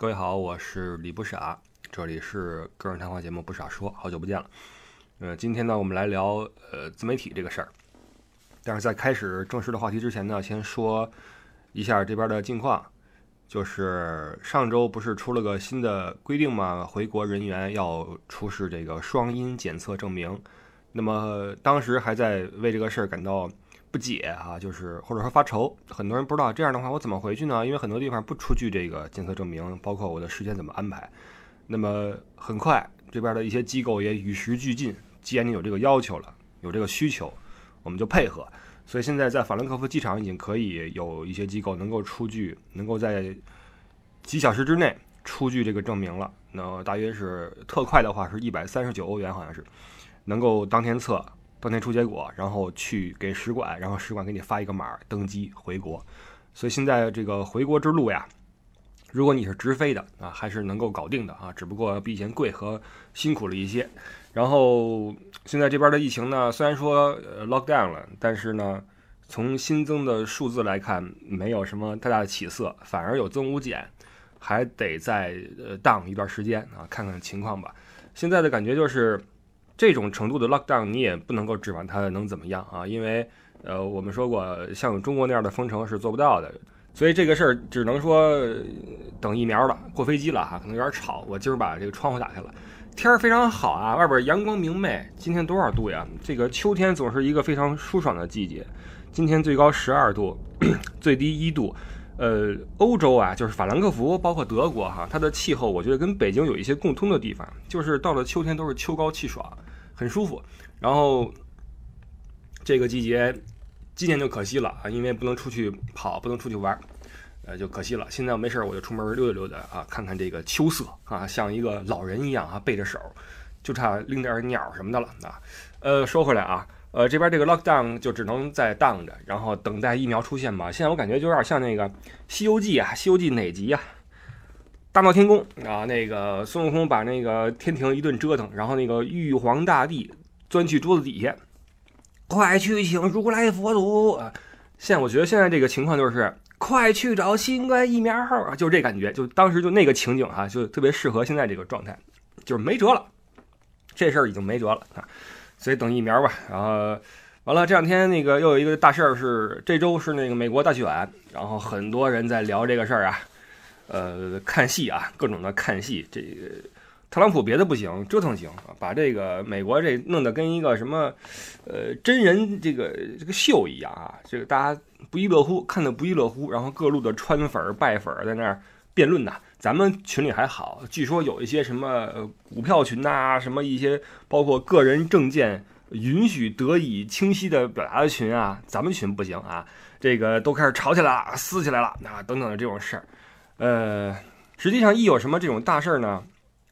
各位好，我是李不傻，这里是个人谈话节目《不傻说》，好久不见了。呃，今天呢，我们来聊呃自媒体这个事儿。但是在开始正式的话题之前呢，先说一下这边的近况。就是上周不是出了个新的规定吗？回国人员要出示这个双阴检测证明。那么当时还在为这个事儿感到不解啊，就是或者说发愁。很多人不知道这样的话我怎么回去呢？因为很多地方不出具这个检测证明，包括我的时间怎么安排。那么很快这边的一些机构也与时俱进，既然你有这个要求了，有这个需求，我们就配合。所以现在在法兰克福机场已经可以有一些机构能够出具，能够在几小时之内出具这个证明了。那大约是特快的话是一百三十九欧元，好像是能够当天测、当天出结果，然后去给使馆，然后使馆给你发一个码登机回国。所以现在这个回国之路呀，如果你是直飞的啊，还是能够搞定的啊，只不过比以前贵和辛苦了一些。然后现在这边的疫情呢，虽然说呃 lock down 了，但是呢，从新增的数字来看，没有什么太大的起色，反而有增无减，还得再呃 down 一段时间啊，看看情况吧。现在的感觉就是这种程度的 lock down，你也不能够指望它能怎么样啊，因为呃我们说过，像中国那样的封城是做不到的，所以这个事儿只能说等疫苗了，过飞机了哈，可能有点吵，我今儿把这个窗户打开了。天儿非常好啊，外边阳光明媚。今天多少度呀？这个秋天总是一个非常舒爽的季节。今天最高十二度，最低一度。呃，欧洲啊，就是法兰克福，包括德国哈，它的气候我觉得跟北京有一些共通的地方，就是到了秋天都是秋高气爽，很舒服。然后这个季节今年就可惜了啊，因为不能出去跑，不能出去玩。呃，就可惜了。现在没事儿，我就出门溜达溜达啊，看看这个秋色啊，像一个老人一样啊，背着手，就差拎点鸟什么的了啊。呃，说回来啊，呃，这边这个 lockdown 就只能在 down 着，然后等待疫苗出现吧。现在我感觉就有点像那个《西游记》啊，《西游记》哪集啊？大闹天宫啊，那个孙悟空把那个天庭一顿折腾，然后那个玉皇大帝钻去桌子底下，快去请如来佛祖啊！现在我觉得现在这个情况就是。快去找新冠疫苗啊！就这感觉，就当时就那个情景哈，就特别适合现在这个状态，就是没辙了，这事儿已经没辙了啊，所以等疫苗吧。然后完了，这两天那个又有一个大事儿是，这周是那个美国大选，然后很多人在聊这个事儿啊，呃，看戏啊，各种的看戏，这个。特朗普别的不行，折腾行啊，把这个美国这弄得跟一个什么，呃，真人这个这个秀一样啊，这个大家不亦乐乎，看得不亦乐乎。然后各路的川粉、儿拜粉儿在那儿辩论呐。咱们群里还好，据说有一些什么股票群呐，什么一些包括个人证件允许得以清晰的表达的群啊，咱们群不行啊，这个都开始吵起来了，撕起来了啊，等等的这种事儿。呃，实际上一有什么这种大事儿呢？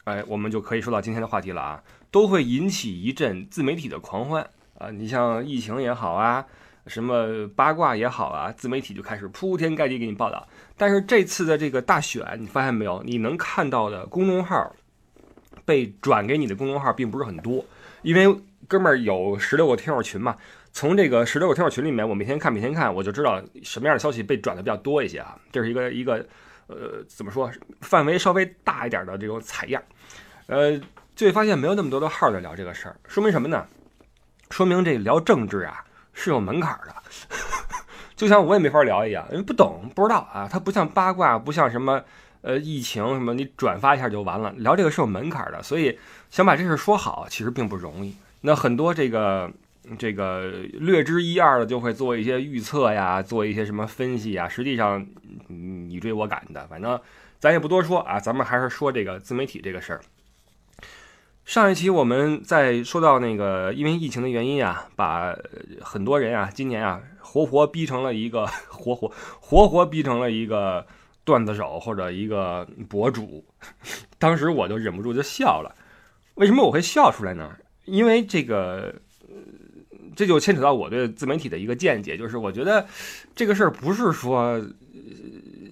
哎，我们就可以说到今天的话题了啊，都会引起一阵自媒体的狂欢啊！你像疫情也好啊，什么八卦也好啊，自媒体就开始铺天盖地给你报道。但是这次的这个大选，你发现没有？你能看到的公众号被转给你的公众号并不是很多，因为哥们儿有十六个听友群嘛，从这个十六个听友群里面，我每天看每天看，我就知道什么样的消息被转的比较多一些啊。这是一个一个。呃，怎么说？范围稍微大一点的这种采样，呃，就会发现没有那么多的号在聊这个事儿，说明什么呢？说明这聊政治啊是有门槛的，就像我也没法聊一样，因为不懂不知道啊。它不像八卦，不像什么呃疫情什么，你转发一下就完了。聊这个是有门槛的，所以想把这事说好，其实并不容易。那很多这个。这个略知一二的就会做一些预测呀，做一些什么分析呀。实际上，你追我赶的，反正咱也不多说啊。咱们还是说这个自媒体这个事儿。上一期我们在说到那个因为疫情的原因啊，把很多人啊今年啊活活逼成了一个活活活活逼成了一个段子手或者一个博主。当时我就忍不住就笑了。为什么我会笑出来呢？因为这个。这就牵扯到我对自媒体的一个见解，就是我觉得这个事儿不是说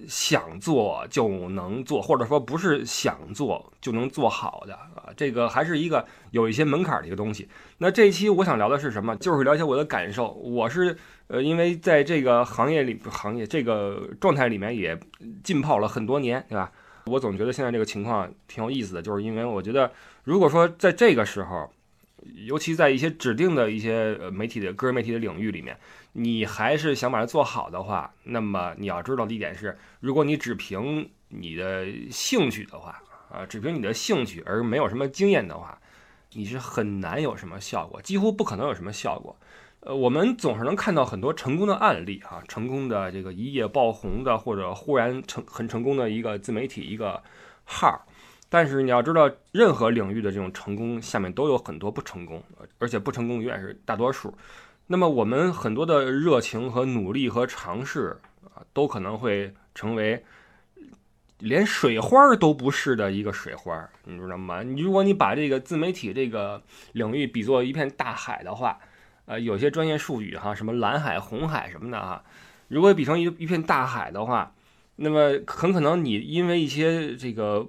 想做就能做，或者说不是想做就能做好的啊，这个还是一个有一些门槛的一个东西。那这一期我想聊的是什么？就是聊一下我的感受。我是呃，因为在这个行业里，行业这个状态里面也浸泡了很多年，对吧？我总觉得现在这个情况挺有意思的，就是因为我觉得，如果说在这个时候，尤其在一些指定的一些呃媒体的个人媒体的领域里面，你还是想把它做好的话，那么你要知道的一点是，如果你只凭你的兴趣的话，啊，只凭你的兴趣而没有什么经验的话，你是很难有什么效果，几乎不可能有什么效果。呃，我们总是能看到很多成功的案例啊，成功的这个一夜爆红的，或者忽然成很成功的一个自媒体一个号。但是你要知道，任何领域的这种成功下面都有很多不成功，而且不成功永远是大多数。那么我们很多的热情和努力和尝试啊，都可能会成为连水花都不是的一个水花，你知道吗？你如果你把这个自媒体这个领域比作一片大海的话，呃，有些专业术语哈，什么蓝海、红海什么的哈，如果比成一一片大海的话，那么很可能你因为一些这个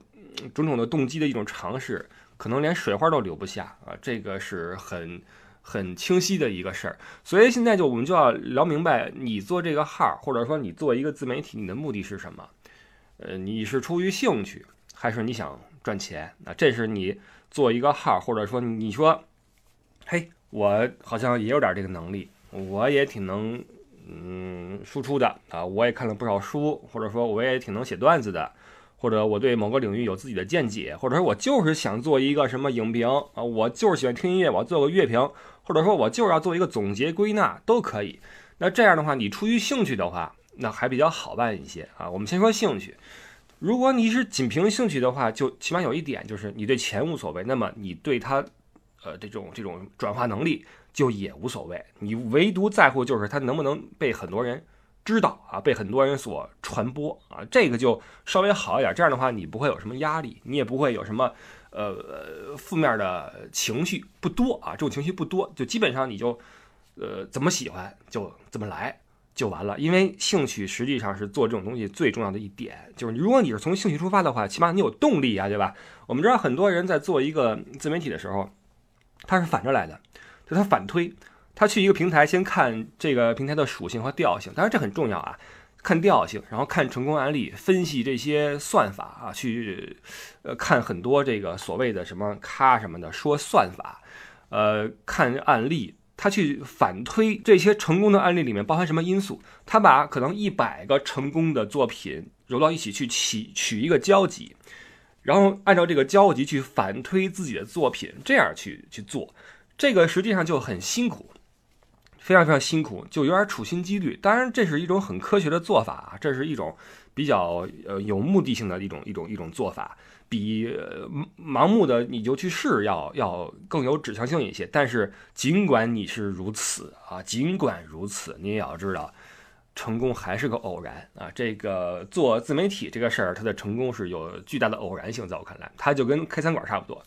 种种的动机的一种尝试，可能连水花都留不下啊，这个是很很清晰的一个事儿。所以现在就我们就要聊明白，你做这个号，或者说你做一个自媒体，你的目的是什么？呃，你是出于兴趣，还是你想赚钱？那这是你做一个号，或者说你说，嘿。我好像也有点这个能力，我也挺能，嗯，输出的啊。我也看了不少书，或者说我也挺能写段子的，或者我对某个领域有自己的见解，或者说我就是想做一个什么影评啊，我就是喜欢听音乐，我做个乐评，或者说我就是要做一个总结归纳都可以。那这样的话，你出于兴趣的话，那还比较好办一些啊。我们先说兴趣，如果你是仅凭兴趣的话，就起码有一点就是你对钱无所谓，那么你对它。呃，这种这种转化能力就也无所谓，你唯独在乎就是它能不能被很多人知道啊，被很多人所传播啊，这个就稍微好一点。这样的话，你不会有什么压力，你也不会有什么呃负面的情绪不多啊，这种情绪不多，就基本上你就呃怎么喜欢就怎么来就完了。因为兴趣实际上是做这种东西最重要的一点，就是如果你是从兴趣出发的话，起码你有动力啊，对吧？我们知道很多人在做一个自媒体的时候。他是反着来的，就他反推，他去一个平台先看这个平台的属性和调性，当然这很重要啊，看调性，然后看成功案例，分析这些算法啊，去呃看很多这个所谓的什么咖什么的说算法，呃看案例，他去反推这些成功的案例里面包含什么因素，他把可能一百个成功的作品揉到一起去取取一个交集。然后按照这个交集去反推自己的作品，这样去去做，这个实际上就很辛苦，非常非常辛苦，就有点处心积虑。当然，这是一种很科学的做法啊，这是一种比较呃有目的性的一种一种一种做法，比盲目的你就去试要要更有指向性一些。但是尽管你是如此啊，尽管如此，你也要知道。成功还是个偶然啊！这个做自媒体这个事儿，它的成功是有巨大的偶然性。在我看来，它就跟开餐馆差不多。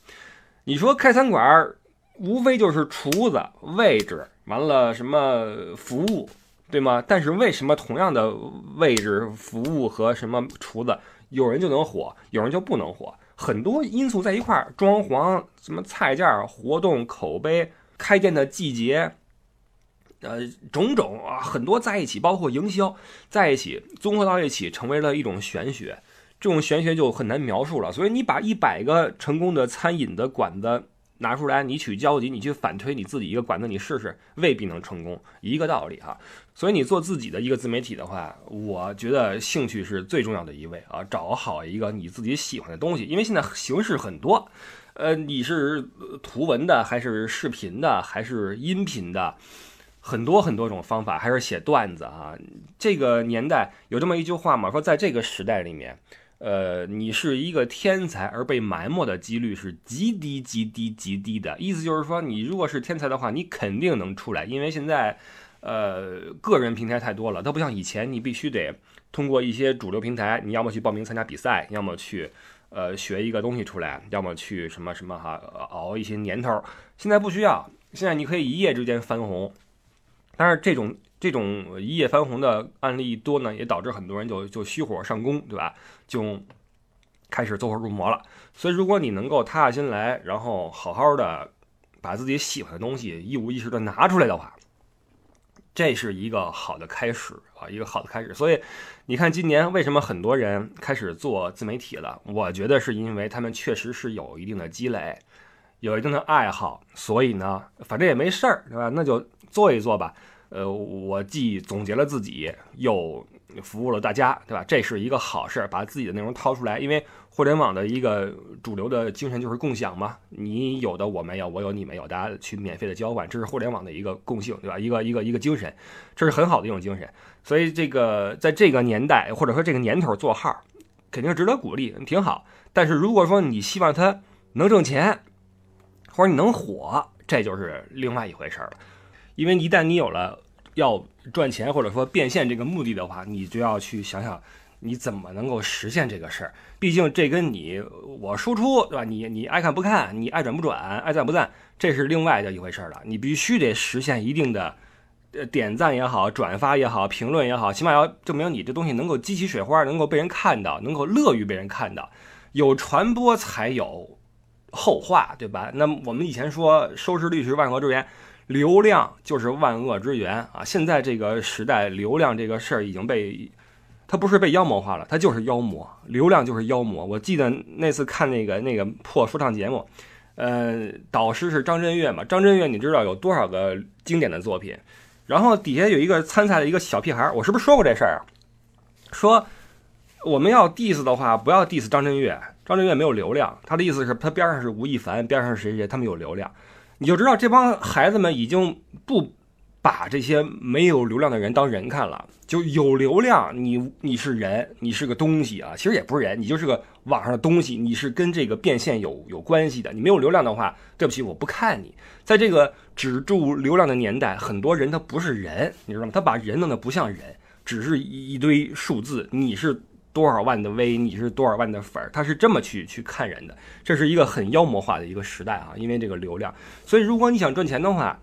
你说开餐馆儿无非就是厨子、位置，完了什么服务，对吗？但是为什么同样的位置、服务和什么厨子，有人就能火，有人就不能火？很多因素在一块儿，装潢、什么菜价、活动、口碑、开店的季节。呃，种种啊，很多在一起，包括营销在一起，综合到一起，成为了一种玄学。这种玄学就很难描述了。所以你把一百个成功的餐饮的馆子拿出来，你取交集，你去反推你自己一个馆子，你试试，未必能成功。一个道理啊。所以你做自己的一个自媒体的话，我觉得兴趣是最重要的一位啊。找好一个你自己喜欢的东西，因为现在形式很多，呃，你是图文的，还是视频的，还是音频的？很多很多种方法，还是写段子啊。这个年代有这么一句话嘛，说在这个时代里面，呃，你是一个天才而被埋没的几率是极低极低极低的。意思就是说，你如果是天才的话，你肯定能出来，因为现在，呃，个人平台太多了，它不像以前，你必须得通过一些主流平台，你要么去报名参加比赛，要么去，呃，学一个东西出来，要么去什么什么哈熬一些年头。现在不需要，现在你可以一夜之间翻红。但是这种这种一夜翻红的案例多呢，也导致很多人就就虚火上攻，对吧？就开始走火入魔了。所以，如果你能够踏下心来，然后好好的把自己喜欢的东西一五一十的拿出来的话，这是一个好的开始啊，一个好的开始。所以你看，今年为什么很多人开始做自媒体了？我觉得是因为他们确实是有一定的积累，有一定的爱好，所以呢，反正也没事儿，对吧？那就做一做吧。呃，我既总结了自己，又服务了大家，对吧？这是一个好事儿，把自己的内容掏出来，因为互联网的一个主流的精神就是共享嘛。你有的我没有，我有你没有，大家去免费的交换，这是互联网的一个共性，对吧？一个一个一个精神，这是很好的一种精神。所以这个在这个年代或者说这个年头做号，肯定值得鼓励，挺好。但是如果说你希望它能挣钱，或者你能火，这就是另外一回事儿了。因为一旦你有了要赚钱或者说变现这个目的的话，你就要去想想你怎么能够实现这个事儿。毕竟这跟你我输出对吧？你你爱看不看，你爱转不转，爱赞不赞，这是另外的一回事儿了。你必须得实现一定的呃点赞也好，转发也好，评论也好，起码要证明你这东西能够激起水花，能够被人看到，能够乐于被人看到，有传播才有后话，对吧？那我们以前说收视率是万恶之源。流量就是万恶之源啊！现在这个时代，流量这个事儿已经被，它不是被妖魔化了，它就是妖魔。流量就是妖魔。我记得那次看那个那个破说唱节目，呃，导师是张震岳嘛？张震岳你知道有多少个经典的作品？然后底下有一个参赛的一个小屁孩，我是不是说过这事儿啊？说我们要 diss 的话，不要 diss 张震岳，张震岳没有流量。他的意思是，他边上是吴亦凡，边上是谁谁，他们有流量。你就知道这帮孩子们已经不把这些没有流量的人当人看了，就有流量，你你是人，你是个东西啊，其实也不是人，你就是个网上的东西，你是跟这个变现有有关系的。你没有流量的话，对不起，我不看你。在这个只注流量的年代，很多人他不是人，你知道吗？他把人弄得不像人，只是一堆数字。你是。多少万的 V，你是多少万的粉儿，他是这么去去看人的，这是一个很妖魔化的一个时代啊！因为这个流量，所以如果你想赚钱的话，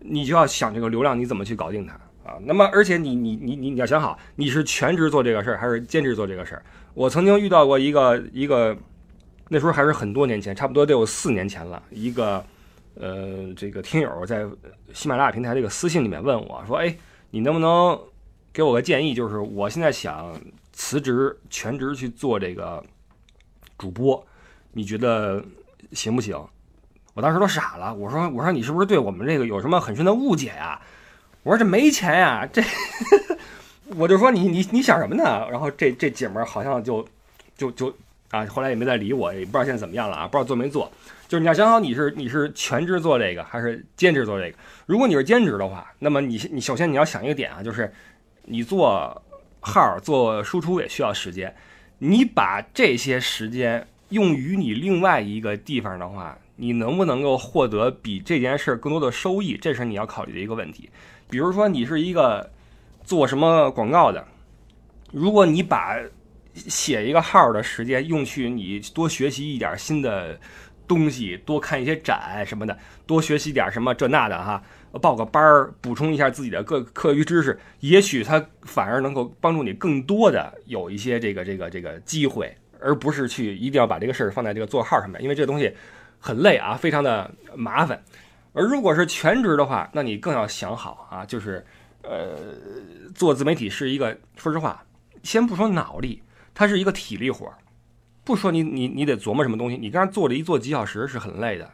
你就要想这个流量你怎么去搞定它啊。那么，而且你你你你你要想好，你是全职做这个事儿还是兼职做这个事儿？我曾经遇到过一个一个，那时候还是很多年前，差不多得有四年前了。一个呃，这个听友在喜马拉雅平台这个私信里面问我说：“哎，你能不能给我个建议？就是我现在想。”辞职全职去做这个主播，你觉得行不行？我当时都傻了，我说我说你是不是对我们这个有什么很深的误解呀？我说这没钱呀，这 我就说你你你想什么呢？然后这这姐们儿好像就就就啊，后来也没再理我，也不知道现在怎么样了啊，不知道做没做。就是你要想好你是你是全职做这个还是兼职做这个。如果你是兼职的话，那么你你首先你要想一个点啊，就是你做。号做输出也需要时间，你把这些时间用于你另外一个地方的话，你能不能够获得比这件事更多的收益？这是你要考虑的一个问题。比如说，你是一个做什么广告的，如果你把写一个号的时间用去你多学习一点新的东西，多看一些展什么的，多学习点什么这那的哈。报个班儿，补充一下自己的各课余知识，也许它反而能够帮助你更多的有一些这个这个这个机会，而不是去一定要把这个事儿放在这个做号上面，因为这东西很累啊，非常的麻烦。而如果是全职的话，那你更要想好啊，就是呃，做自媒体是一个，说实话，先不说脑力，它是一个体力活儿，不说你你你得琢磨什么东西，你刚坐着一坐几小时是很累的。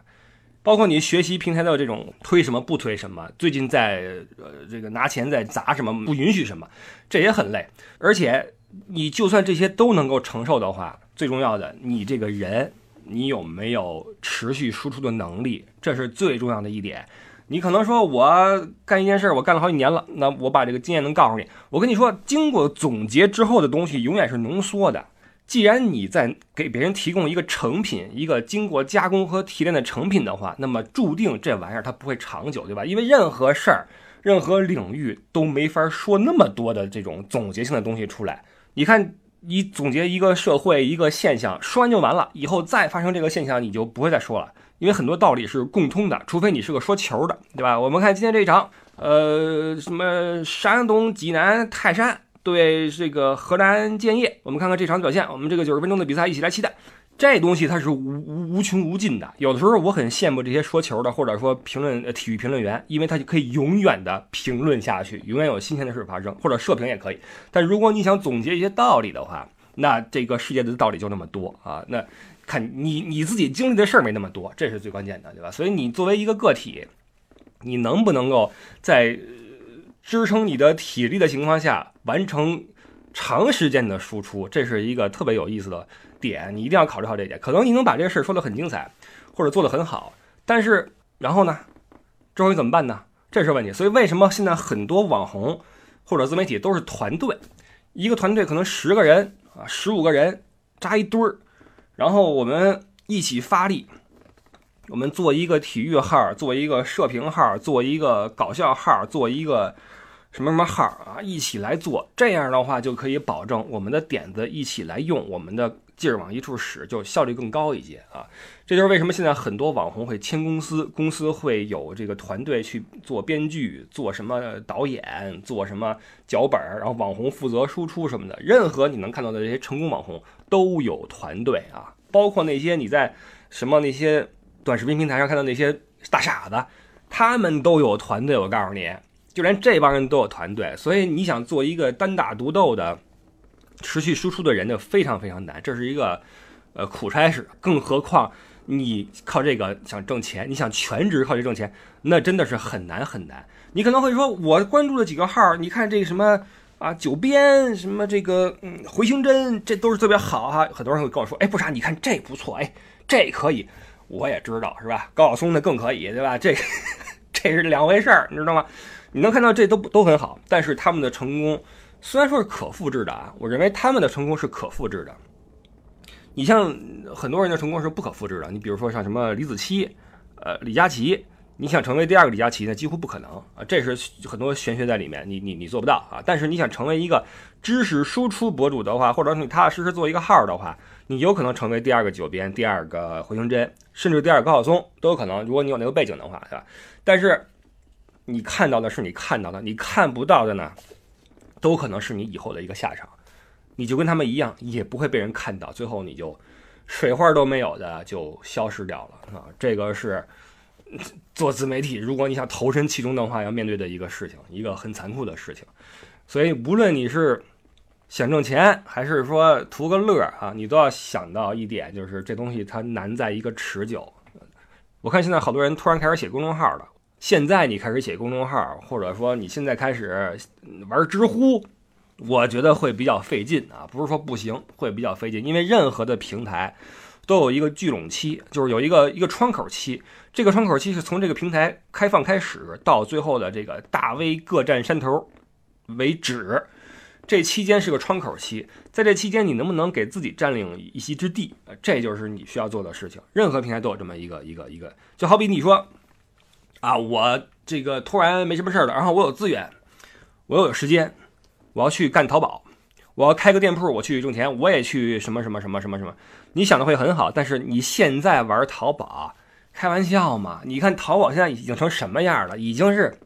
包括你学习平台的这种推什么不推什么，最近在呃这个拿钱在砸什么不允许什么，这也很累。而且你就算这些都能够承受的话，最重要的你这个人你有没有持续输出的能力，这是最重要的一点。你可能说我干一件事我干了好几年了，那我把这个经验能告诉你。我跟你说，经过总结之后的东西永远是浓缩的。既然你在给别人提供一个成品，一个经过加工和提炼的成品的话，那么注定这玩意儿它不会长久，对吧？因为任何事儿、任何领域都没法说那么多的这种总结性的东西出来。你看，你总结一个社会一个现象，说完就完了，以后再发生这个现象，你就不会再说了，因为很多道理是共通的，除非你是个说球的，对吧？我们看今天这一场，呃，什么山东济南泰山。对这个河南建业，我们看看这场表现。我们这个九十分钟的比赛，一起来期待。这东西它是无无无穷无尽的。有的时候我很羡慕这些说球的，或者说评论体育评论员，因为他就可以永远的评论下去，永远有新鲜的事发生，或者射评也可以。但如果你想总结一些道理的话，那这个世界的道理就那么多啊。那看你你自己经历的事儿没那么多，这是最关键的，对吧？所以你作为一个个体，你能不能够在支撑你的体力的情况下完成长时间的输出，这是一个特别有意思的。点你一定要考虑好这一点，可能你能把这个事儿说得很精彩，或者做得很好，但是然后呢，之后你怎么办呢？这是问题。所以为什么现在很多网红或者自媒体都是团队？一个团队可能十个人啊，十五个人扎一堆儿，然后我们一起发力，我们做一个体育号，做一个射频号，做一个搞笑号，做一个什么什么号啊，一起来做。这样的话就可以保证我们的点子一起来用，我们的。劲儿往一处使，就效率更高一些啊！这就是为什么现在很多网红会签公司，公司会有这个团队去做编剧、做什么导演、做什么脚本，然后网红负责输出什么的。任何你能看到的这些成功网红都有团队啊，包括那些你在什么那些短视频平台上看到那些大傻子，他们都有团队。我告诉你，就连这帮人都有团队，所以你想做一个单打独斗的。持续输出的人就非常非常难，这是一个呃苦差事。更何况你靠这个想挣钱，你想全职靠这挣钱，那真的是很难很难。你可能会说，我关注了几个号，你看这个什么啊九编，什么这个嗯回形针，这都是特别好哈。很多人会跟我说，哎不傻，你看这不错，哎这可以，我也知道是吧？高晓松的更可以，对吧？这 这是两回事儿，你知道吗？你能看到这都都很好，但是他们的成功。虽然说是可复制的啊，我认为他们的成功是可复制的。你像很多人的成功是不可复制的，你比如说像什么李子柒，呃，李佳琦，你想成为第二个李佳琦呢，几乎不可能啊，这是很多玄学在里面，你你你做不到啊。但是你想成为一个知识输出博主的话，或者你踏踏实实做一个号的话，你有可能成为第二个九编，第二个回形针，甚至第二个高晓松都有可能。如果你有那个背景的话，对吧？但是你看到的是你看到的，你看不到的呢？都可能是你以后的一个下场，你就跟他们一样，也不会被人看到，最后你就水花都没有的就消失掉了啊！这个是做自媒体，如果你想投身其中的话，要面对的一个事情，一个很残酷的事情。所以，无论你是想挣钱，还是说图个乐啊，你都要想到一点，就是这东西它难在一个持久。我看现在好多人突然开始写公众号了。现在你开始写公众号，或者说你现在开始玩知乎，我觉得会比较费劲啊，不是说不行，会比较费劲，因为任何的平台都有一个聚拢期，就是有一个一个窗口期，这个窗口期是从这个平台开放开始到最后的这个大 V 各占山头为止，这期间是个窗口期，在这期间你能不能给自己占领一席之地，这就是你需要做的事情。任何平台都有这么一个一个一个，就好比你说。啊，我这个突然没什么事儿了，然后我有资源，我又有时间，我要去干淘宝，我要开个店铺，我去挣钱，我也去什么什么什么什么什么。你想的会很好，但是你现在玩淘宝，开玩笑嘛？你看淘宝现在已经成什么样了？已经是，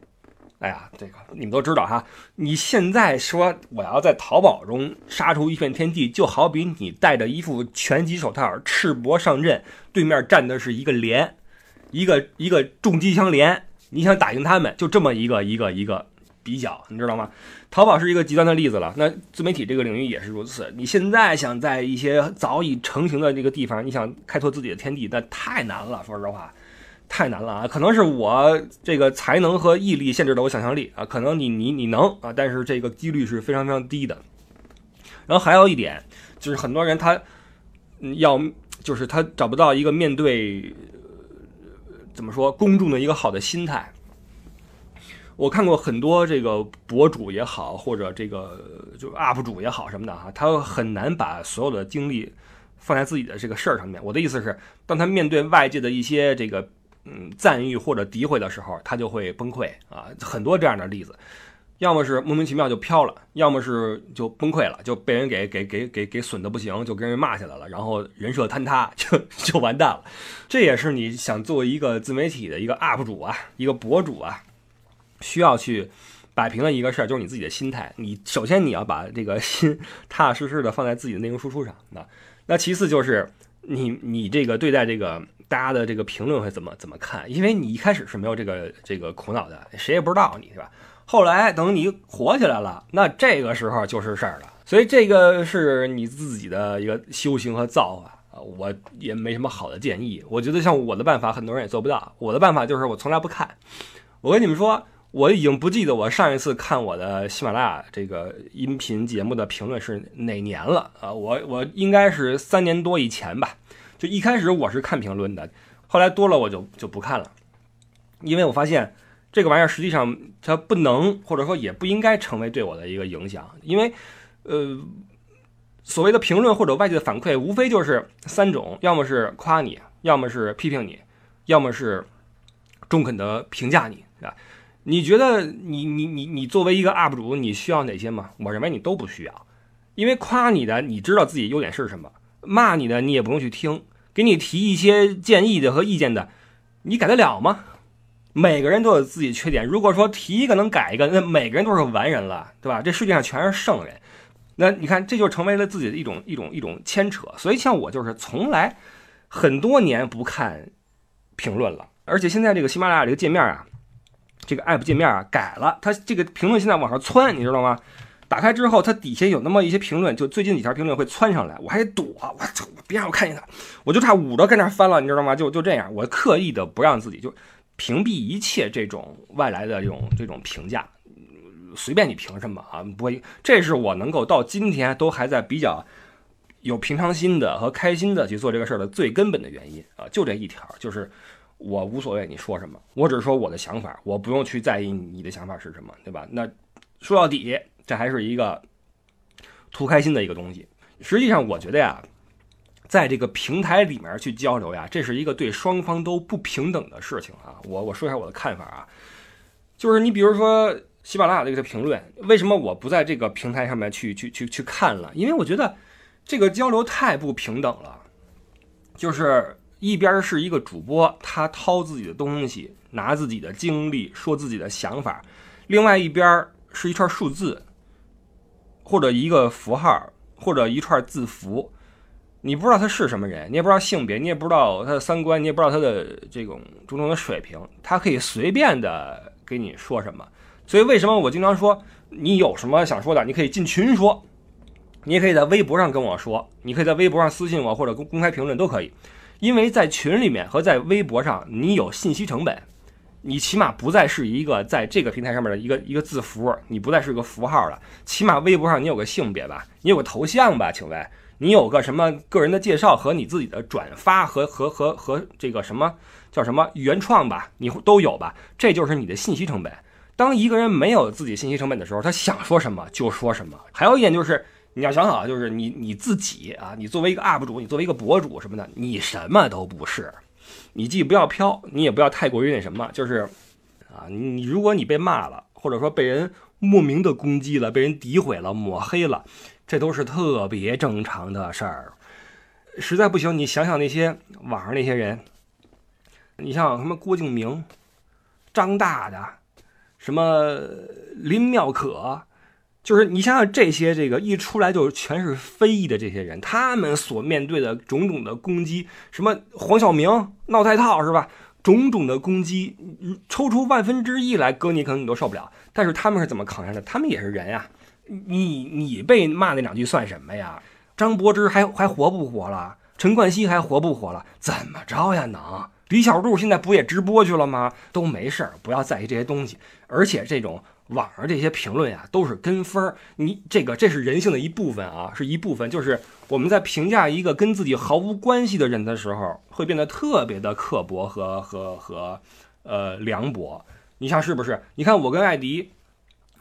哎呀，这个你们都知道哈。你现在说我要在淘宝中杀出一片天地，就好比你戴着一副拳击手套，赤膊上阵，对面站的是一个连。一个一个重机枪连，你想打赢他们，就这么一个一个一个比较，你知道吗？淘宝是一个极端的例子了，那自媒体这个领域也是如此。你现在想在一些早已成型的这个地方，你想开拓自己的天地，那太难了。说实话，太难了啊！可能是我这个才能和毅力限制了我想象力啊。可能你你你能啊，但是这个几率是非常非常低的。然后还有一点就是，很多人他要就是他找不到一个面对。怎么说？公众的一个好的心态。我看过很多这个博主也好，或者这个就 UP 主也好什么的哈，他很难把所有的精力放在自己的这个事儿上面。我的意思是，当他面对外界的一些这个嗯赞誉或者诋毁的时候，他就会崩溃啊，很多这样的例子。要么是莫名其妙就飘了，要么是就崩溃了，就被人给给给给给损的不行，就跟人骂起来了，然后人设坍塌，就就完蛋了。这也是你想做一个自媒体的一个 UP 主啊，一个博主啊，需要去摆平的一个事儿，就是你自己的心态。你首先你要把这个心踏踏实实的放在自己的内容输出上，那那其次就是你你这个对待这个大家的这个评论会怎么怎么看？因为你一开始是没有这个这个苦恼的，谁也不知道你是吧？后来等你火起来了，那这个时候就是事儿了。所以这个是你自己的一个修行和造化啊，我也没什么好的建议。我觉得像我的办法，很多人也做不到。我的办法就是我从来不看。我跟你们说，我已经不记得我上一次看我的喜马拉雅这个音频节目的评论是哪年了啊？我我应该是三年多以前吧。就一开始我是看评论的，后来多了我就就不看了，因为我发现。这个玩意儿实际上它不能，或者说也不应该成为对我的一个影响，因为，呃，所谓的评论或者外界的反馈，无非就是三种：要么是夸你，要么是批评你，要么是中肯的评价你，是吧？你觉得你你你你作为一个 UP 主，你需要哪些吗？我认为你都不需要，因为夸你的，你知道自己优点是什么；骂你的，你也不用去听；给你提一些建议的和意见的，你改得了吗？每个人都有自己缺点。如果说提一个能改一个，那每个人都是完人了，对吧？这世界上全是圣人。那你看，这就成为了自己的一种一种一种牵扯。所以像我就是从来很多年不看评论了，而且现在这个喜马拉雅这个界面啊，这个 app 界面啊改了，它这个评论现在往上窜，你知道吗？打开之后，它底下有那么一些评论，就最近几条评论会窜上来，我还得躲，我操，别让我看见它，我就差捂着跟那翻了，你知道吗？就就这样，我刻意的不让自己就。屏蔽一切这种外来的这种这种评价，随便你评什么啊？不会，这是我能够到今天都还在比较有平常心的和开心的去做这个事儿的最根本的原因啊，就这一条，就是我无所谓你说什么，我只是说我的想法，我不用去在意你的想法是什么，对吧？那说到底，这还是一个图开心的一个东西。实际上，我觉得呀。在这个平台里面去交流呀，这是一个对双方都不平等的事情啊。我我说一下我的看法啊，就是你比如说喜马拉雅这个评论，为什么我不在这个平台上面去去去去看了？因为我觉得这个交流太不平等了。就是一边是一个主播，他掏自己的东西，拿自己的经历说自己的想法，另外一边是一串数字，或者一个符号，或者一串字符。你不知道他是什么人，你也不知道性别，你也不知道他的三观，你也不知道他的这种种种的水平，他可以随便的给你说什么。所以为什么我经常说，你有什么想说的，你可以进群说，你也可以在微博上跟我说，你可以在微博上私信我或者公公开评论都可以。因为在群里面和在微博上，你有信息成本，你起码不再是一个在这个平台上面的一个一个字符，你不再是个符号了。起码微博上你有个性别吧，你有个头像吧，请问。你有个什么个人的介绍和你自己的转发和和和和这个什么叫什么原创吧，你都有吧？这就是你的信息成本。当一个人没有自己信息成本的时候，他想说什么就说什么。还有一点就是你要想好，就是你你自己啊，你作为一个 UP 主，你作为一个博主什么的，你什么都不是。你既不要飘，你也不要太过于那什么，就是啊，你如果你被骂了，或者说被人莫名的攻击了，被人诋毁了、抹黑了。这都是特别正常的事儿，实在不行，你想想那些网上那些人，你像什么郭敬明、张大大，什么林妙可，就是你想想这些，这个一出来就全是非议的这些人，他们所面对的种种的攻击，什么黄晓明闹太套是吧？种种的攻击，抽出万分之一来，搁你可能你都受不了，但是他们是怎么扛下来的？他们也是人呀。你你被骂那两句算什么呀？张柏芝还还活不活了？陈冠希还活不活了？怎么着呀？能？李小璐现在不也直播去了吗？都没事儿，不要在意这些东西。而且这种网上这些评论呀，都是跟风儿。你这个这是人性的一部分啊，是一部分。就是我们在评价一个跟自己毫无关系的人的时候，会变得特别的刻薄和和和呃凉薄。你像是不是？你看我跟艾迪。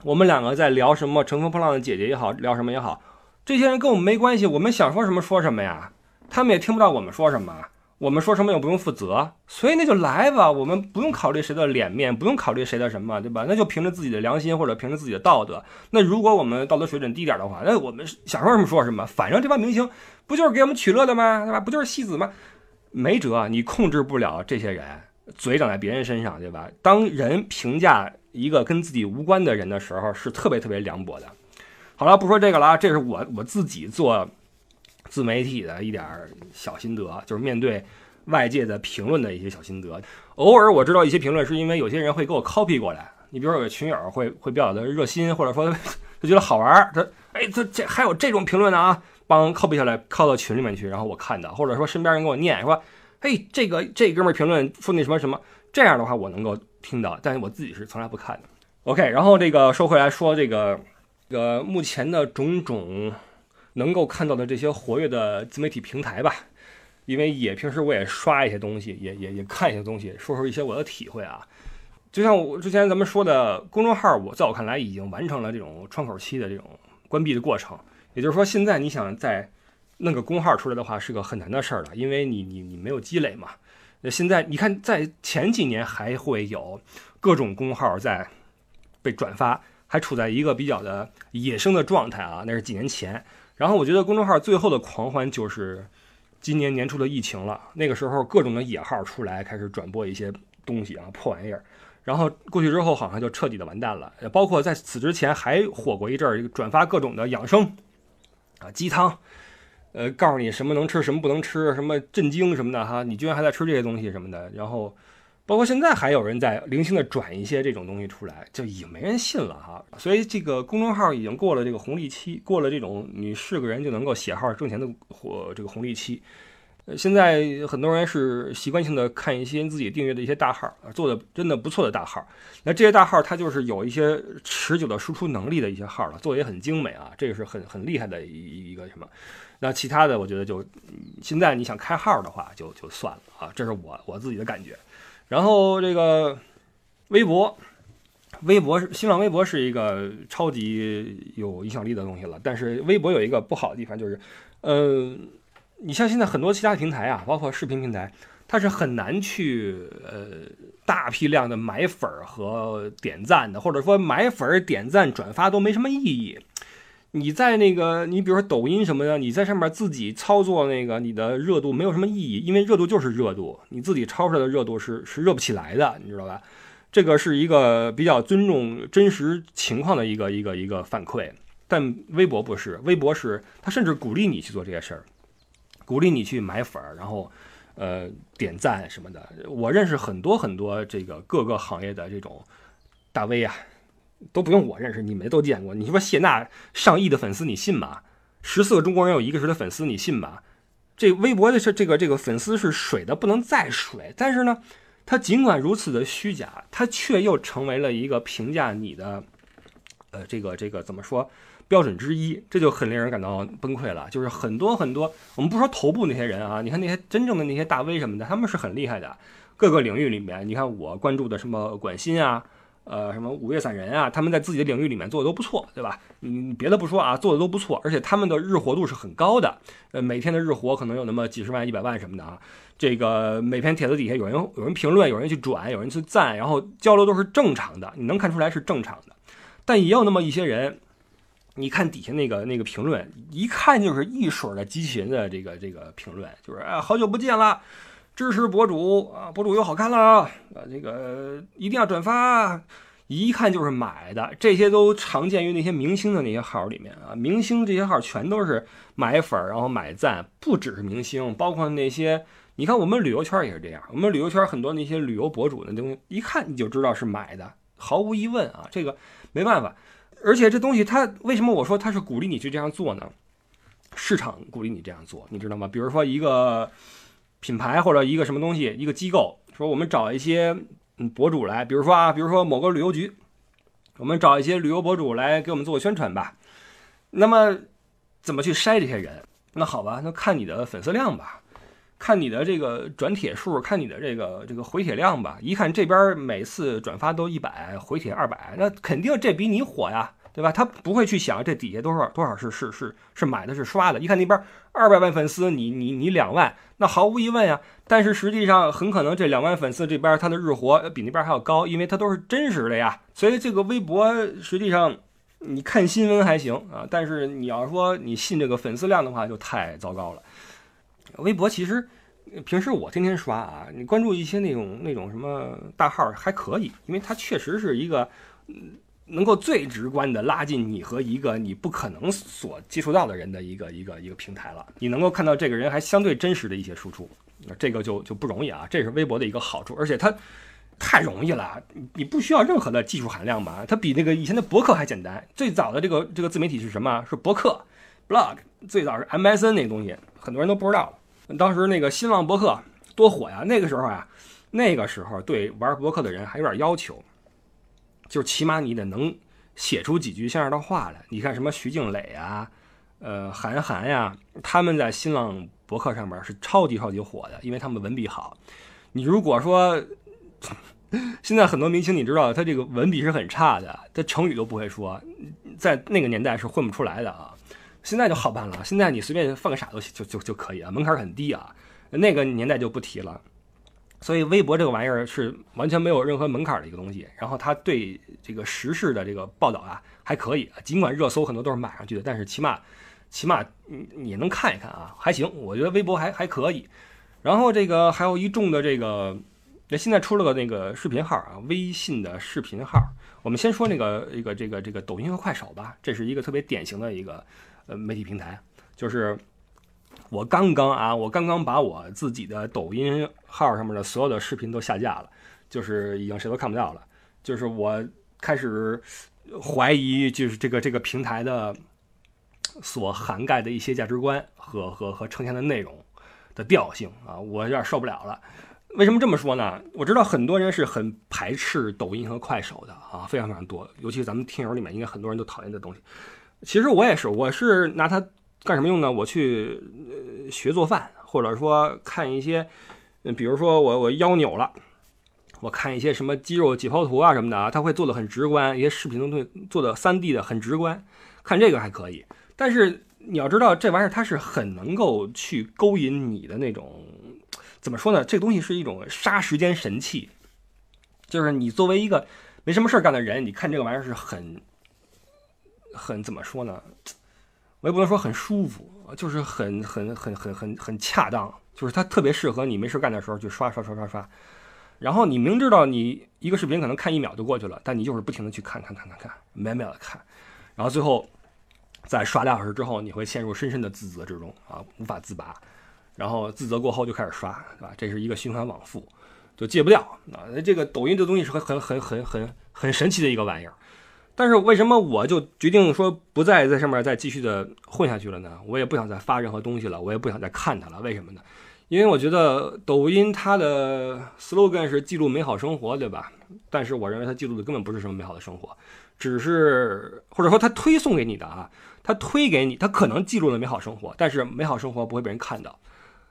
我们两个在聊什么？乘风破浪的姐姐也好，聊什么也好，这些人跟我们没关系。我们想说什么说什么呀，他们也听不到我们说什么。我们说什么又不用负责，所以那就来吧。我们不用考虑谁的脸面，不用考虑谁的什么，对吧？那就凭着自己的良心或者凭着自己的道德。那如果我们道德水准低点的话，那我们想说什么说什么。反正这帮明星不就是给我们取乐的吗？对吧？不就是戏子吗？没辙，你控制不了这些人，嘴长在别人身上，对吧？当人评价。一个跟自己无关的人的时候，是特别特别凉薄的。好了，不说这个了啊，这是我我自己做自媒体的一点小心得，就是面对外界的评论的一些小心得。偶尔我知道一些评论是因为有些人会给我 copy 过来，你比如说有个群友会会比较的热心，或者说 他觉得好玩，他哎这这还有这种评论呢啊，帮 copy 下来靠到群里面去，然后我看到，或者说身边人给我念说，嘿这个这哥们评论说那什么什么，这样的话我能够听到，但是我自己是从来不看的。OK，然后这个说回来说这个。个目前的种种能够看到的这些活跃的自媒体平台吧，因为也平时我也刷一些东西，也也也看一些东西，说说一些我的体会啊。就像我之前咱们说的，公众号我在我看来已经完成了这种窗口期的这种关闭的过程，也就是说现在你想在弄个公号出来的话是个很难的事儿了，因为你你你没有积累嘛。那现在你看在前几年还会有各种公号在被转发。还处在一个比较的野生的状态啊，那是几年前。然后我觉得公众号最后的狂欢就是今年年初的疫情了，那个时候各种的野号出来开始转播一些东西啊，破玩意儿。然后过去之后好像就彻底的完蛋了。包括在此之前还火过一阵儿，转发各种的养生啊鸡汤，呃，告诉你什么能吃什么不能吃，什么震惊什么的哈，你居然还在吃这些东西什么的，然后。包括现在还有人在零星的转一些这种东西出来，就已经没人信了哈。所以这个公众号已经过了这个红利期，过了这种你是个人就能够写号挣钱的或这个红利期。呃，现在很多人是习惯性的看一些自己订阅的一些大号，做的真的不错的大号。那这些大号它就是有一些持久的输出能力的一些号了，做的也很精美啊，这个是很很厉害的一一个什么。那其他的我觉得就现在你想开号的话就就算了啊，这是我我自己的感觉。然后这个微博，微博是新浪微博是一个超级有影响力的东西了。但是微博有一个不好的地方，就是，呃，你像现在很多其他平台啊，包括视频平台，它是很难去呃大批量的买粉儿和点赞的，或者说买粉儿、点赞、转发都没什么意义。你在那个，你比如说抖音什么的，你在上面自己操作那个，你的热度没有什么意义，因为热度就是热度，你自己超出来的热度是是热不起来的，你知道吧？这个是一个比较尊重真实情况的一个一个一个反馈，但微博不是，微博是他甚至鼓励你去做这些事儿，鼓励你去买粉儿，然后呃点赞什么的。我认识很多很多这个各个行业的这种大 V 啊。都不用我认识，你们都见过。你说谢娜上亿的粉丝，你信吗？十四个中国人有一个是他粉丝，你信吗？这微博的是这个这个粉丝是水的不能再水，但是呢，他尽管如此的虚假，他却又成为了一个评价你的，呃，这个这个怎么说标准之一，这就很令人感到崩溃了。就是很多很多，我们不说头部那些人啊，你看那些真正的那些大 V 什么的，他们是很厉害的，各个领域里面，你看我关注的什么管鑫啊。呃，什么五月散人啊，他们在自己的领域里面做的都不错，对吧？你别的不说啊，做的都不错，而且他们的日活度是很高的，呃，每天的日活可能有那么几十万、一百万什么的啊。这个每篇帖子底下有人有人评论，有人去转，有人去赞，然后交流都是正常的，你能看出来是正常的。但也有那么一些人，你看底下那个那个评论，一看就是一水的机器人的这个这个评论，就是啊，好久不见了。支持博主啊，博主又好看了啊，这个一定要转发，一看就是买的。这些都常见于那些明星的那些号里面啊，明星这些号全都是买粉然后买赞，不只是明星，包括那些，你看我们旅游圈也是这样，我们旅游圈很多那些旅游博主的东西，一看你就知道是买的，毫无疑问啊，这个没办法。而且这东西它为什么我说它是鼓励你去这样做呢？市场鼓励你这样做，你知道吗？比如说一个。品牌或者一个什么东西，一个机构说我们找一些嗯博主来，比如说啊，比如说某个旅游局，我们找一些旅游博主来给我们做个宣传吧。那么怎么去筛这些人？那好吧，那看你的粉丝量吧，看你的这个转帖数，看你的这个这个回帖量吧。一看这边每次转发都一百，回帖二百，那肯定这比你火呀。对吧？他不会去想这底下多少多少是是是是买的是刷的。一看那边二百万粉丝，你你你两万，那毫无疑问呀。但是实际上很可能这两万粉丝这边他的日活比那边还要高，因为他都是真实的呀。所以这个微博实际上你看新闻还行啊，但是你要说你信这个粉丝量的话，就太糟糕了。微博其实平时我天天刷啊，你关注一些那种那种什么大号还可以，因为它确实是一个。能够最直观的拉近你和一个你不可能所接触到的人的一个一个一个平台了。你能够看到这个人还相对真实的一些输出，那这个就就不容易啊。这是微博的一个好处，而且它太容易了，你不需要任何的技术含量吧？它比那个以前的博客还简单。最早的这个这个自媒体是什么？是博客，blog。最早是 MSN 那个东西，很多人都不知道。当时那个新浪博客多火呀！那个时候啊，那个时候对玩博客的人还有点要求。就是起码你得能写出几句像样的话来。你看什么徐静蕾啊，呃，韩寒呀，他们在新浪博客上面是超级超级火的，因为他们文笔好。你如果说现在很多明星，你知道他这个文笔是很差的，他成语都不会说，在那个年代是混不出来的啊。现在就好办了，现在你随便放个傻都就就就可以了，门槛很低啊。那个年代就不提了。所以微博这个玩意儿是完全没有任何门槛的一个东西，然后它对这个时事的这个报道啊还可以，尽管热搜很多都是买上去的，但是起码起码你你能看一看啊，还行，我觉得微博还还可以。然后这个还有一众的这个，那现在出了个那个视频号啊，微信的视频号。我们先说那个一个这个这个抖音和快手吧，这是一个特别典型的一个呃媒体平台，就是。我刚刚啊，我刚刚把我自己的抖音号上面的所有的视频都下架了，就是已经谁都看不到了。就是我开始怀疑，就是这个这个平台的所涵盖的一些价值观和和和呈现的内容的调性啊，我有点受不了了。为什么这么说呢？我知道很多人是很排斥抖音和快手的啊，非常非常多，尤其咱们听友里面，应该很多人都讨厌这东西。其实我也是，我是拿它。干什么用呢？我去呃学做饭，或者说看一些，嗯，比如说我我腰扭了，我看一些什么肌肉解剖图啊什么的啊，他会做的很直观，一些视频都会做的三 D 的很直观，看这个还可以。但是你要知道，这玩意儿它是很能够去勾引你的那种，怎么说呢？这东西是一种杀时间神器，就是你作为一个没什么事儿干的人，你看这个玩意儿是很很怎么说呢？我也不能说很舒服，就是很很很很很很恰当，就是它特别适合你没事干的时候去刷刷刷刷刷。然后你明知道你一个视频可能看一秒就过去了，但你就是不停的去看看看看看，秒秒的看。然后最后在刷俩小时之后，你会陷入深深的自责之中啊，无法自拔。然后自责过后就开始刷，对吧？这是一个循环往复，就戒不掉啊。这个抖音这东西是很很很很很很神奇的一个玩意儿。但是为什么我就决定说不再在上面再继续的混下去了呢？我也不想再发任何东西了，我也不想再看它了。为什么呢？因为我觉得抖音它的 slogan 是记录美好生活，对吧？但是我认为它记录的根本不是什么美好的生活，只是或者说它推送给你的啊，它推给你，它可能记录了美好生活，但是美好生活不会被人看到，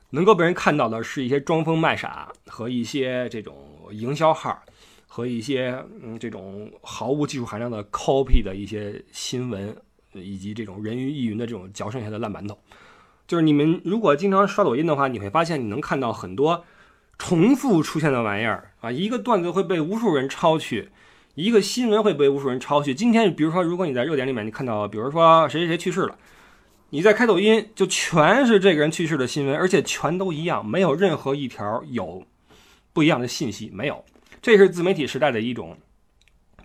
能够被人看到的是一些装疯卖傻和一些这种营销号。和一些嗯这种毫无技术含量的 copy 的一些新闻，以及这种人云亦云的这种嚼剩下的烂馒头，就是你们如果经常刷抖音的话，你会发现你能看到很多重复出现的玩意儿啊，一个段子会被无数人抄去，一个新闻会被无数人抄去。今天比如说，如果你在热点里面你看到，比如说谁谁谁去世了，你在开抖音就全是这个人去世的新闻，而且全都一样，没有任何一条有不一样的信息，没有。这是自媒体时代的一种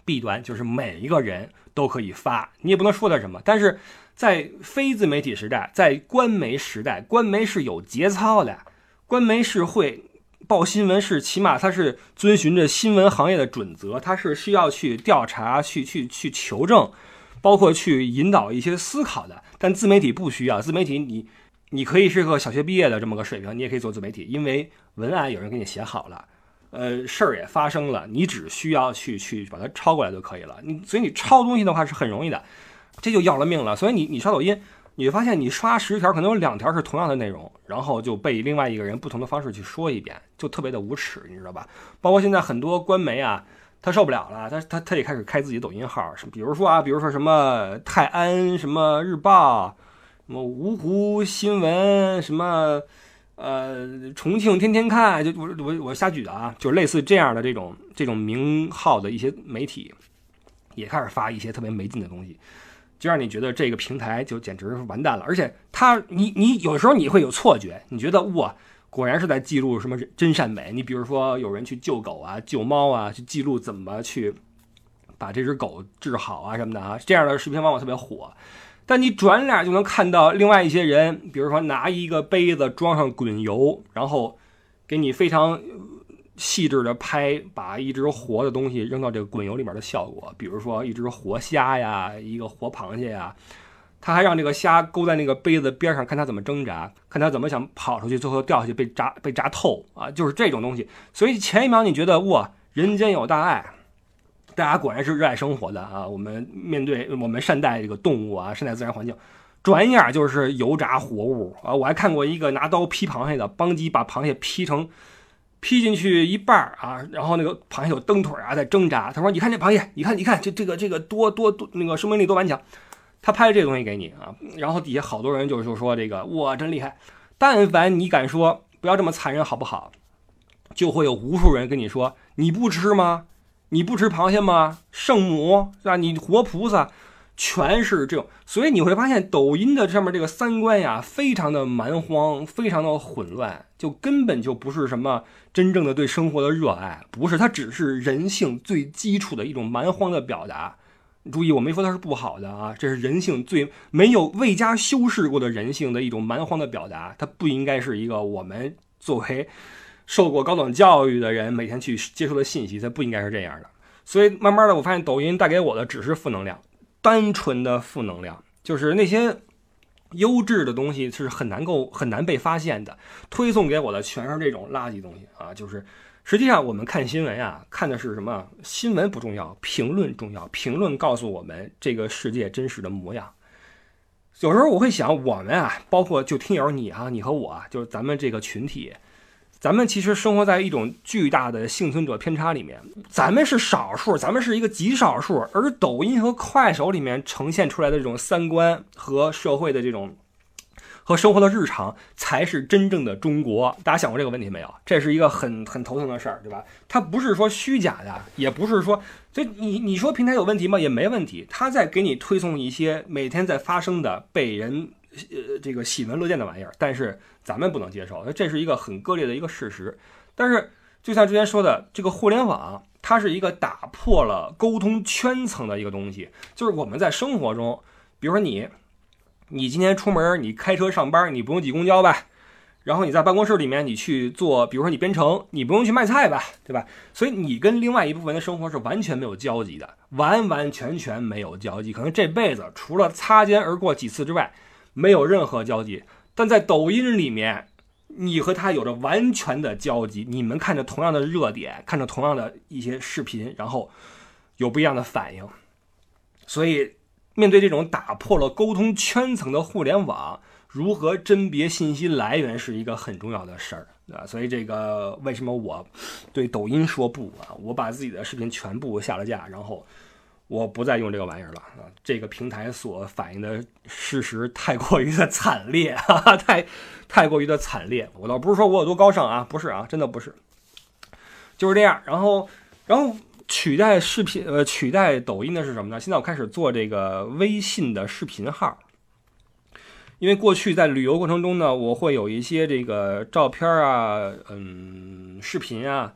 弊端，就是每一个人都可以发，你也不能说他什么。但是在非自媒体时代，在官媒时代，官媒是有节操的，官媒是会报新闻，是起码它是遵循着新闻行业的准则，它是需要去调查、去去去求证，包括去引导一些思考的。但自媒体不需要，自媒体你你可以是个小学毕业的这么个水平，你也可以做自媒体，因为文案有人给你写好了。呃，事儿也发生了，你只需要去去把它抄过来就可以了。你所以你抄东西的话是很容易的，这就要了命了。所以你你刷抖音，你发现你刷十条可能有两条是同样的内容，然后就被另外一个人不同的方式去说一遍，就特别的无耻，你知道吧？包括现在很多官媒啊，他受不了了，他他他也开始开自己抖音号，什比如说啊，比如说什么泰安什么日报，什么芜湖新闻什么。呃，重庆天天看，就我我我瞎举的啊，就类似这样的这种这种名号的一些媒体，也开始发一些特别没劲的东西，就让你觉得这个平台就简直是完蛋了。而且他，你你有时候你会有错觉，你觉得哇，果然是在记录什么真善美。你比如说有人去救狗啊、救猫啊，去记录怎么去。把这只狗治好啊什么的啊，这样的视频往往特别火。但你转脸就能看到另外一些人，比如说拿一个杯子装上滚油，然后给你非常细致的拍，把一只活的东西扔到这个滚油里面的效果，比如说一只活虾呀，一个活螃蟹呀，他还让这个虾勾在那个杯子边上，看它怎么挣扎，看它怎么想跑出去，最后掉下去被扎被扎透啊，就是这种东西。所以前一秒你觉得哇，人间有大爱。大家果然是热爱生活的啊！我们面对我们善待这个动物啊，善待自然环境。转眼就是油炸活物啊！我还看过一个拿刀劈螃蟹的，邦基把螃蟹劈成劈进去一半啊，然后那个螃蟹有蹬腿啊，在挣扎。他说：“你看这螃蟹，你看，你看这这个这个多多多那个生命力多顽强。”他拍这个东西给你啊，然后底下好多人就就说这个哇真厉害。但凡你敢说不要这么残忍好不好，就会有无数人跟你说你不吃吗？你不吃螃蟹吗？圣母是吧？你活菩萨，全是这种。所以你会发现，抖音的上面这个三观呀，非常的蛮荒，非常的混乱，就根本就不是什么真正的对生活的热爱，不是，它只是人性最基础的一种蛮荒的表达。注意，我没说它是不好的啊，这是人性最没有未加修饰过的人性的一种蛮荒的表达，它不应该是一个我们作为。受过高等教育的人每天去接触的信息，它不应该是这样的。所以慢慢的，我发现抖音带给我的只是负能量，单纯的负能量，就是那些优质的东西是很难够很难被发现的。推送给我的全是这种垃圾东西啊！就是实际上我们看新闻啊，看的是什么？新闻不重要，评论重要。评论告诉我们这个世界真实的模样。有时候我会想，我们啊，包括就听友你啊，你和我啊，就是咱们这个群体。咱们其实生活在一种巨大的幸存者偏差里面，咱们是少数，咱们是一个极少数，而抖音和快手里面呈现出来的这种三观和社会的这种和生活的日常，才是真正的中国。大家想过这个问题没有？这是一个很很头疼的事儿，对吧？它不是说虚假的，也不是说，所以你你说平台有问题吗？也没问题，他在给你推送一些每天在发生的被人。呃，这个喜闻乐见的玩意儿，但是咱们不能接受，这是一个很割裂的一个事实。但是，就像之前说的，这个互联网，它是一个打破了沟通圈层的一个东西。就是我们在生活中，比如说你，你今天出门，你开车上班，你不用挤公交吧？然后你在办公室里面，你去做，比如说你编程，你不用去卖菜吧？对吧？所以你跟另外一部分的生活是完全没有交集的，完完全全没有交集。可能这辈子除了擦肩而过几次之外。没有任何交集，但在抖音里面，你和他有着完全的交集。你们看着同样的热点，看着同样的一些视频，然后有不一样的反应。所以，面对这种打破了沟通圈层的互联网，如何甄别信息来源是一个很重要的事儿啊。所以，这个为什么我对抖音说不啊？我把自己的视频全部下了架，然后。我不再用这个玩意儿了啊！这个平台所反映的事实太过于的惨烈，哈哈，太太过于的惨烈。我倒不是说我有多高尚啊，不是啊，真的不是，就是这样。然后，然后取代视频呃取代抖音的是什么呢？现在我开始做这个微信的视频号，因为过去在旅游过程中呢，我会有一些这个照片啊，嗯，视频啊，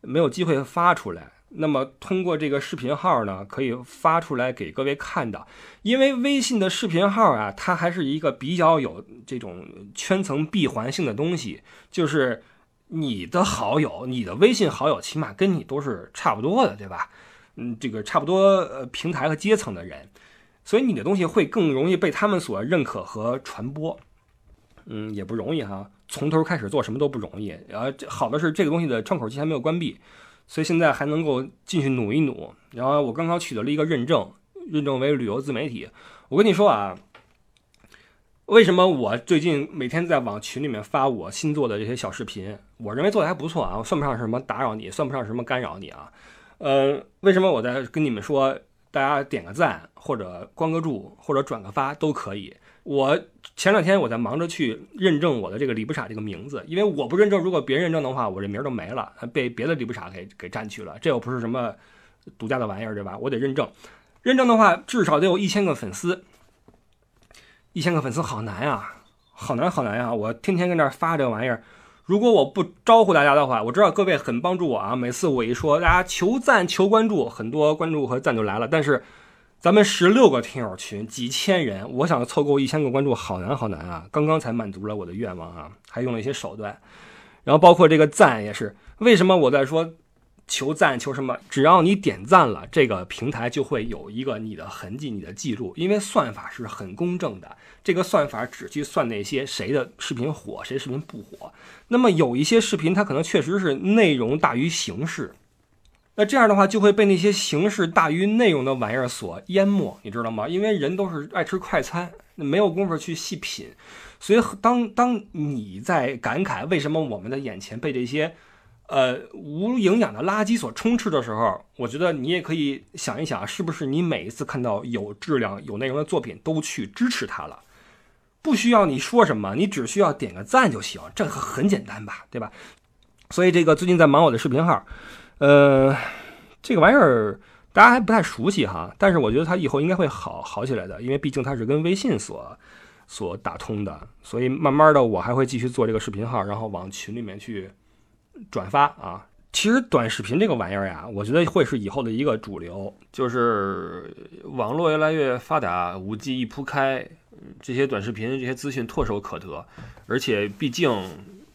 没有机会发出来。那么通过这个视频号呢，可以发出来给各位看到。因为微信的视频号啊，它还是一个比较有这种圈层闭环性的东西，就是你的好友，你的微信好友，起码跟你都是差不多的，对吧？嗯，这个差不多呃平台和阶层的人，所以你的东西会更容易被他们所认可和传播。嗯，也不容易哈，从头开始做什么都不容易。然后好的是这个东西的窗口期还没有关闭。所以现在还能够继续努一努，然后我刚刚取得了一个认证，认证为旅游自媒体。我跟你说啊，为什么我最近每天在往群里面发我新做的这些小视频？我认为做的还不错啊，算不上什么打扰你，算不上什么干扰你啊。呃，为什么我在跟你们说，大家点个赞或者关个注或者转个发都可以？我前两天我在忙着去认证我的这个李不傻这个名字，因为我不认证，如果别人认证的话，我这名儿都没了，被别的李不傻给给占去了，这又不是什么独家的玩意儿，对吧？我得认证，认证的话至少得有一千个粉丝，一千个粉丝好难呀，好难好难呀！我天天跟那儿发这玩意儿，如果我不招呼大家的话，我知道各位很帮助我啊。每次我一说大家求赞、求关注，很多关注和赞就来了。但是咱们十六个听友群，几千人，我想凑够一千个关注，好难好难啊！刚刚才满足了我的愿望啊，还用了一些手段。然后包括这个赞也是，为什么我在说？求赞求什么？只要你点赞了，这个平台就会有一个你的痕迹、你的记录，因为算法是很公正的。这个算法只去算那些谁的视频火，谁视频不火。那么有一些视频，它可能确实是内容大于形式，那这样的话就会被那些形式大于内容的玩意儿所淹没，你知道吗？因为人都是爱吃快餐，没有功夫去细品。所以当当你在感慨为什么我们的眼前被这些。呃，无营养的垃圾所充斥的时候，我觉得你也可以想一想，是不是你每一次看到有质量、有内容的作品，都去支持它了？不需要你说什么，你只需要点个赞就行，这很简单吧，对吧？所以这个最近在忙我的视频号，呃，这个玩意儿大家还不太熟悉哈，但是我觉得它以后应该会好好起来的，因为毕竟它是跟微信所所打通的，所以慢慢的我还会继续做这个视频号，然后往群里面去。转发啊！其实短视频这个玩意儿呀，我觉得会是以后的一个主流。就是网络越来越发达，五 G 一铺开，这些短视频这些资讯唾手可得。而且毕竟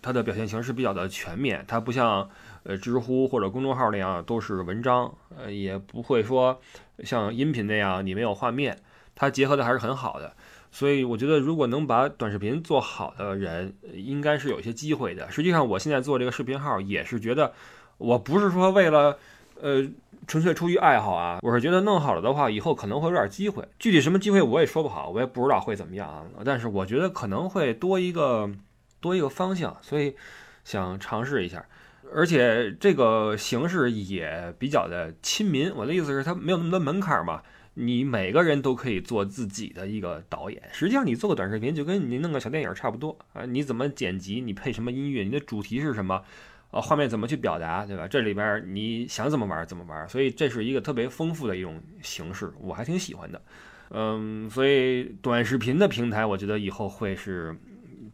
它的表现形式比较的全面，它不像呃知乎或者公众号那样都是文章，呃也不会说像音频那样你没有画面，它结合的还是很好的。所以我觉得，如果能把短视频做好的人，应该是有一些机会的。实际上，我现在做这个视频号，也是觉得，我不是说为了，呃，纯粹出于爱好啊，我是觉得弄好了的话，以后可能会有点机会。具体什么机会我也说不好，我也不知道会怎么样啊。但是我觉得可能会多一个，多一个方向，所以想尝试一下。而且这个形式也比较的亲民。我的意思是，它没有那么多门槛嘛。你每个人都可以做自己的一个导演。实际上，你做个短视频就跟你弄个小电影差不多啊。你怎么剪辑？你配什么音乐？你的主题是什么？啊，画面怎么去表达，对吧？这里边你想怎么玩怎么玩。所以这是一个特别丰富的一种形式，我还挺喜欢的。嗯，所以短视频的平台，我觉得以后会是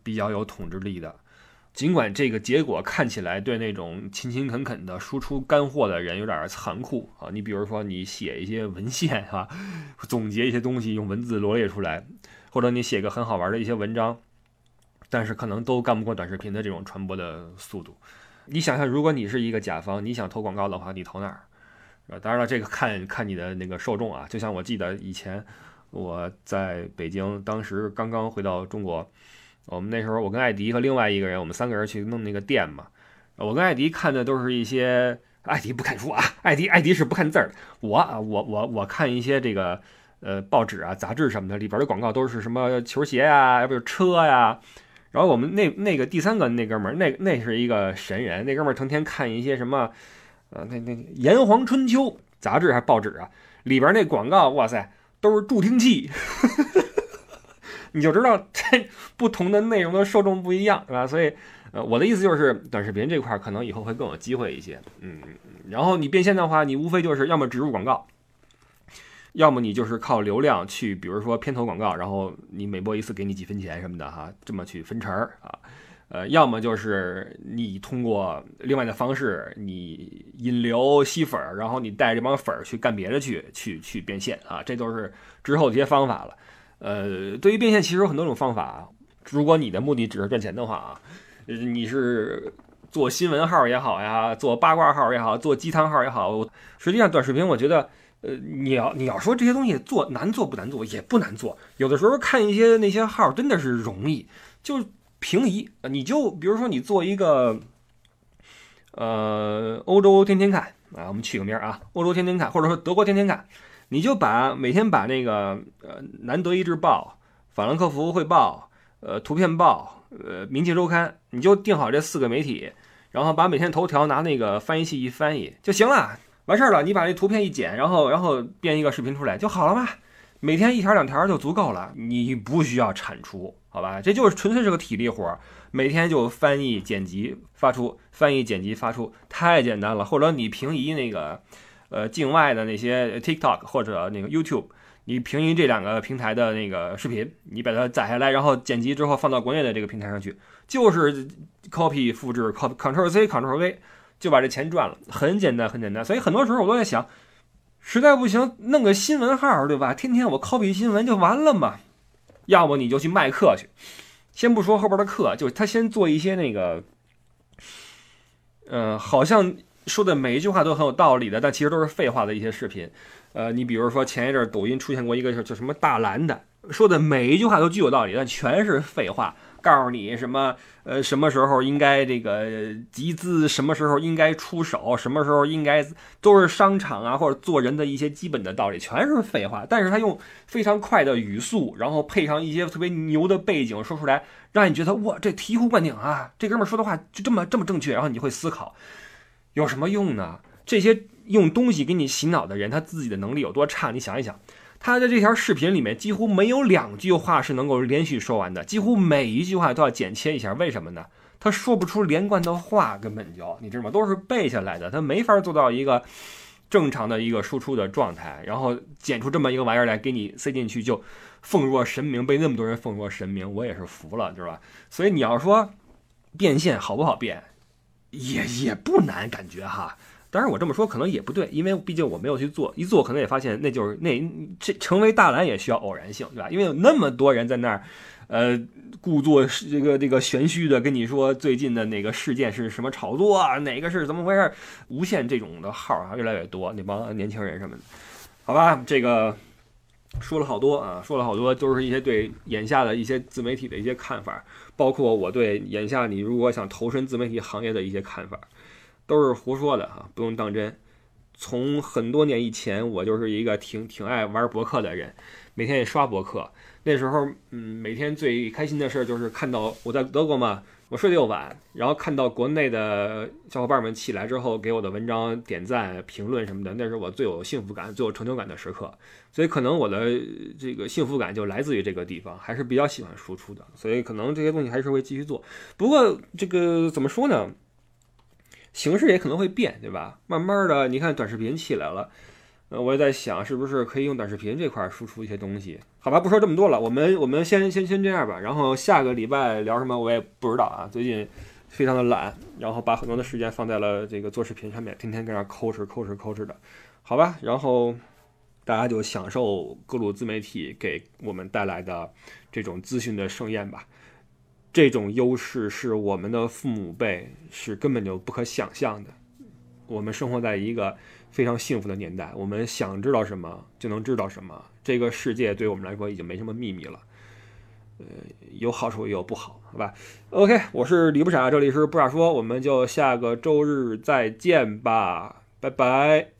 比较有统治力的。尽管这个结果看起来对那种勤勤恳恳的输出干货的人有点残酷啊，你比如说你写一些文献啊，总结一些东西用文字罗列出来，或者你写个很好玩的一些文章，但是可能都干不过短视频的这种传播的速度。你想想，如果你是一个甲方，你想投广告的话，你投哪儿？啊当然了，这个看看你的那个受众啊。就像我记得以前我在北京，当时刚刚回到中国。我们那时候，我跟艾迪和另外一个人，我们三个人去弄那个店嘛。我跟艾迪看的都是一些，艾迪不看书啊，艾迪艾迪是不看字儿。我啊，我我我看一些这个呃报纸啊、杂志什么的，里边的广告都是什么球鞋呀，要不就车呀。然后我们那那个第三个那哥们儿，那那是一个神人，那哥们儿成天看一些什么呃那那《炎黄春秋》杂志还是报纸啊，里边那广告，哇塞，都是助听器。你就知道这 不同的内容的受众不一样，对吧？所以，呃，我的意思就是，短视频这块可能以后会更有机会一些，嗯。然后你变现的话，你无非就是要么植入广告，要么你就是靠流量去，比如说片头广告，然后你每播一次给你几分钱什么的哈，这么去分成啊。呃，要么就是你通过另外的方式，你引流吸粉儿，然后你带这帮粉儿去干别的去，去去变现啊，这都是之后的一些方法了。呃，对于变现其实有很多种方法。如果你的目的只是赚钱的话啊，你是做新闻号也好呀，做八卦号也好，做鸡汤号也好，实际上短视频我觉得，呃，你要你要说这些东西做难做不难做，也不难做。有的时候看一些那些号真的是容易，就平移。你就比如说你做一个，呃，欧洲天天看啊，我们取个名啊，欧洲天天看，或者说德国天天看。你就把每天把那个呃《南德意志报》《法兰克福汇报》呃《图片报》呃《明镜周刊》，你就定好这四个媒体，然后把每天头条拿那个翻译器一翻译就行了，完事儿了。你把那图片一剪，然后然后编一个视频出来就好了嘛。每天一条两条就足够了，你不需要产出，好吧？这就是纯粹是个体力活儿，每天就翻译、剪辑、发出，翻译、剪辑、发出，太简单了。或者你平移那个。呃，境外的那些 TikTok 或者那个 YouTube，你平移这两个平台的那个视频，你把它载下来，然后剪辑之后放到国内的这个平台上去，就是 copy 复制，copy Ctrl C Ctrl V 就把这钱赚了，很简单很简单。所以很多时候我都在想，实在不行弄个新闻号，对吧？天天我 copy 新闻就完了嘛。要么你就去卖课去，先不说后边的课，就他先做一些那个，嗯，好像说的每一句话都很有道理的，但其实都是废话的一些视频。呃，你比如说前一阵抖音出现过一个叫什么大蓝的，说的每一句话都具有道理，但全是废话。告诉你什么？呃，什么时候应该这个集资？什么时候应该出手？什么时候应该都是商场啊，或者做人的一些基本的道理，全是废话。但是他用非常快的语速，然后配上一些特别牛的背景说出来，让你觉得哇，这醍醐灌顶啊！这哥们说的话就这么这么正确。然后你会思考，有什么用呢？这些用东西给你洗脑的人，他自己的能力有多差？你想一想。他在这条视频里面几乎没有两句话是能够连续说完的，几乎每一句话都要剪切一下。为什么呢？他说不出连贯的话，根本就你知道吗？都是背下来的，他没法做到一个正常的一个输出的状态，然后剪出这么一个玩意儿来给你塞进去，就奉若神明，被那么多人奉若神明，我也是服了，知道吧？所以你要说变现好不好变，也也不难，感觉哈。当然，我这么说可能也不对，因为毕竟我没有去做，一做可能也发现那就是那这成为大蓝也需要偶然性，对吧？因为有那么多人在那儿，呃，故作这个这个玄虚的跟你说最近的哪个事件是什么炒作啊，哪个是怎么回事？无限这种的号啊越来越多，那帮年轻人什么的，好吧，这个说了好多啊，说了好多，都是一些对眼下的一些自媒体的一些看法，包括我对眼下你如果想投身自媒体行业的一些看法。都是胡说的哈，不用当真。从很多年以前，我就是一个挺挺爱玩博客的人，每天也刷博客。那时候，嗯，每天最开心的事就是看到我在德国嘛，我睡得又晚，然后看到国内的小伙伴们起来之后给我的文章点赞、评论什么的，那是我最有幸福感、最有成就感的时刻。所以，可能我的这个幸福感就来自于这个地方，还是比较喜欢输出的。所以，可能这些东西还是会继续做。不过，这个怎么说呢？形式也可能会变，对吧？慢慢的，你看短视频起来了，呃，我也在想，是不是可以用短视频这块输出一些东西？好吧，不说这么多了，我们我们先先先这样吧。然后下个礼拜聊什么我也不知道啊，最近非常的懒，然后把很多的时间放在了这个做视频上面，天天跟那抠哧抠哧抠哧的，好吧？然后大家就享受各路自媒体给我们带来的这种资讯的盛宴吧。这种优势是我们的父母辈是根本就不可想象的。我们生活在一个非常幸福的年代，我们想知道什么就能知道什么。这个世界对我们来说已经没什么秘密了。呃，有好处也有不好，好吧？OK，我是李不傻，这里是不傻说，我们就下个周日再见吧，拜拜。